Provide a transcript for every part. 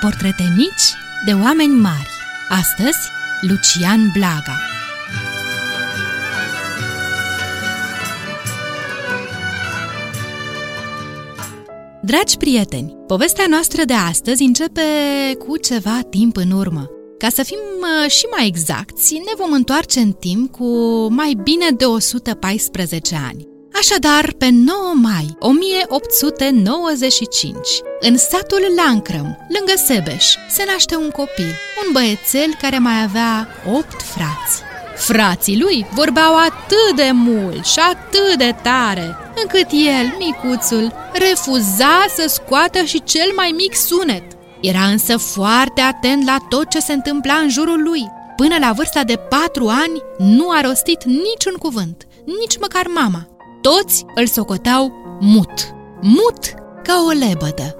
Portrete mici de oameni mari. Astăzi, Lucian Blaga. Dragi prieteni, povestea noastră de astăzi începe cu ceva timp în urmă. Ca să fim uh, și mai exacti, ne vom întoarce în timp cu mai bine de 114 ani. Așadar, pe 9 mai 1895, în satul Lancrăm, lângă Sebeș, se naște un copil, un băiețel care mai avea 8 frați. Frații lui vorbeau atât de mult și atât de tare, încât el, micuțul, refuza să scoată și cel mai mic sunet. Era însă foarte atent la tot ce se întâmpla în jurul lui. Până la vârsta de patru ani, nu a rostit niciun cuvânt, nici măcar mama. Toți îl socoteau mut, mut ca o lebădă,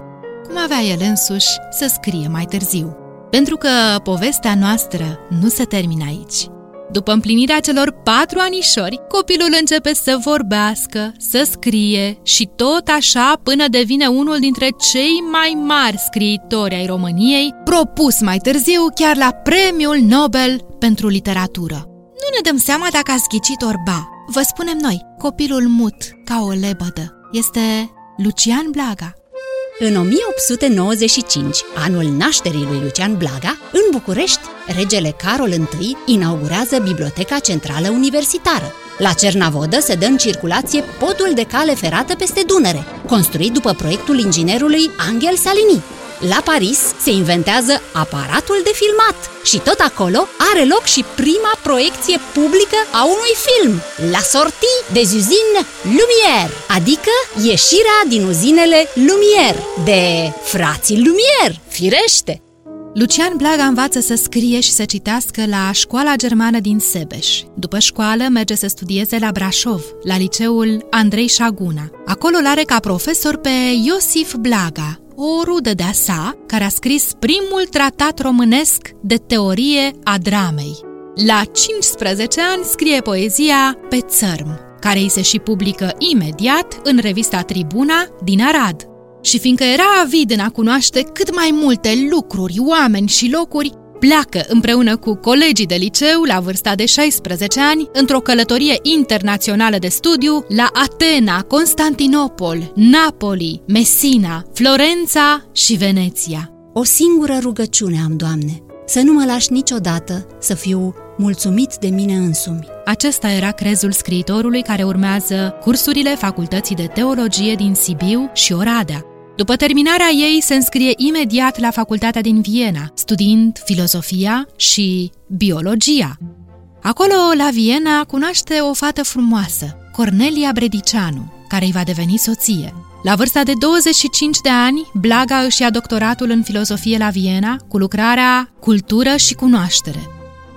cum avea el însuși să scrie mai târziu. Pentru că povestea noastră nu se termină aici. După împlinirea celor patru anișori, copilul începe să vorbească, să scrie și tot așa până devine unul dintre cei mai mari scriitori ai României, propus mai târziu chiar la Premiul Nobel pentru literatură. Nu ne dăm seama dacă a schicit orba. Vă spunem noi, copilul mut ca o lebădă este Lucian Blaga. În 1895, anul nașterii lui Lucian Blaga, în București, regele Carol I inaugurează Biblioteca Centrală Universitară. La Cernavodă se dă în circulație podul de cale ferată peste Dunăre, construit după proiectul inginerului Angel Salini. La Paris se inventează aparatul de filmat și tot acolo are loc și prima proiecție publică a unui film, La sortie des usines Lumière, adică ieșirea din uzinele Lumière, de frații Lumière, firește! Lucian Blaga învață să scrie și să citească la școala germană din Sebeș. După școală merge să studieze la Brașov, la liceul Andrei Șaguna. Acolo îl are ca profesor pe Iosif Blaga, o rudă de-a sa, care a scris primul tratat românesc de teorie a dramei. La 15 ani scrie poezia Pe țărm, care îi se și publică imediat în revista Tribuna din Arad. Și fiindcă era avid în a cunoaște cât mai multe lucruri, oameni și locuri, pleacă împreună cu colegii de liceu la vârsta de 16 ani într-o călătorie internațională de studiu la Atena, Constantinopol, Napoli, Messina, Florența și Veneția. O singură rugăciune am, Doamne, să nu mă lași niciodată să fiu mulțumit de mine însumi. Acesta era crezul scriitorului care urmează cursurile Facultății de Teologie din Sibiu și Oradea. După terminarea ei, se înscrie imediat la facultatea din Viena, studiind filozofia și biologia. Acolo, la Viena, cunoaște o fată frumoasă, Cornelia Bredicianu, care îi va deveni soție. La vârsta de 25 de ani, Blaga își ia doctoratul în filozofie la Viena, cu lucrarea Cultură și cunoaștere.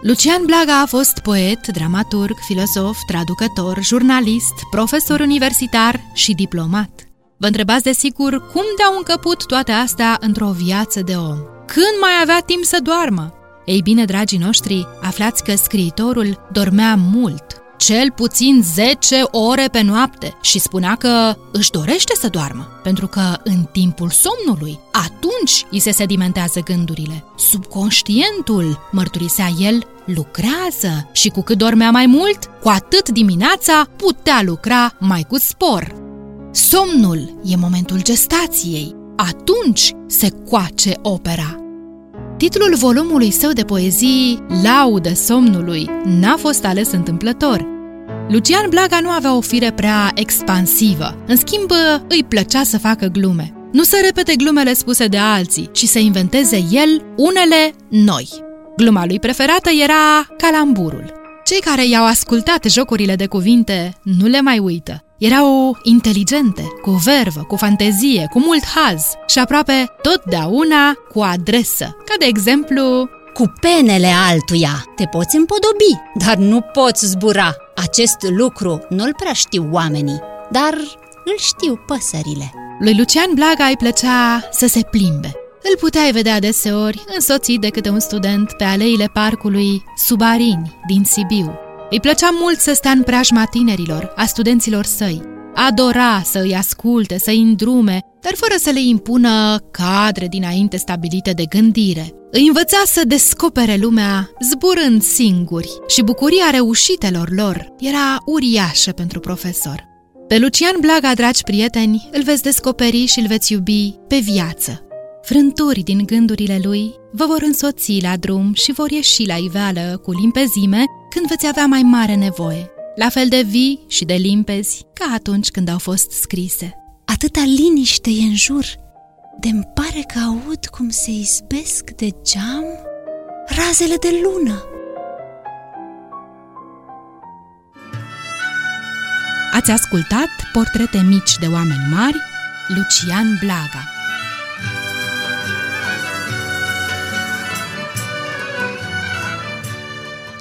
Lucian Blaga a fost poet, dramaturg, filozof, traducător, jurnalist, profesor universitar și diplomat. Vă întrebați desigur cum de-au încăput toate astea într-o viață de om. Când mai avea timp să doarmă? Ei bine, dragii noștri, aflați că scriitorul dormea mult, cel puțin 10 ore pe noapte și spunea că își dorește să doarmă, pentru că în timpul somnului, atunci îi se sedimentează gândurile. Subconștientul, mărturisea el, lucrează și cu cât dormea mai mult, cu atât dimineața putea lucra mai cu spor. Somnul e momentul gestației. Atunci se coace opera. Titlul volumului său de poezii, Laudă somnului, n-a fost ales întâmplător. Lucian Blaga nu avea o fire prea expansivă, în schimb îi plăcea să facă glume. Nu să repete glumele spuse de alții, ci să inventeze el unele noi. Gluma lui preferată era calamburul. Cei care i-au ascultat jocurile de cuvinte nu le mai uită. Erau inteligente, cu vervă, cu fantezie, cu mult haz și aproape totdeauna cu adresă, ca de exemplu... Cu penele altuia te poți împodobi, dar nu poți zbura. Acest lucru nu-l prea știu oamenii, dar îl știu păsările. Lui Lucian Blaga îi plăcea să se plimbe. Îl puteai vedea deseori însoțit de câte un student pe aleile parcului Subarini din Sibiu, îi plăcea mult să stea în preajma tinerilor, a studenților săi. Adora să îi asculte, să îi îndrume, dar fără să le impună cadre dinainte stabilite de gândire. Îi învăța să descopere lumea zburând singuri și bucuria reușitelor lor era uriașă pentru profesor. Pe Lucian Blaga, dragi prieteni, îl veți descoperi și îl veți iubi pe viață. Frânturi din gândurile lui vă vor însoți la drum și vor ieși la iveală cu limpezime când veți avea mai mare nevoie, la fel de vii și de limpezi ca atunci când au fost scrise. Atâta liniște e în jur, de-mi pare că aud cum se izbesc de geam razele de lună. Ați ascultat Portrete mici de oameni mari, Lucian Blaga.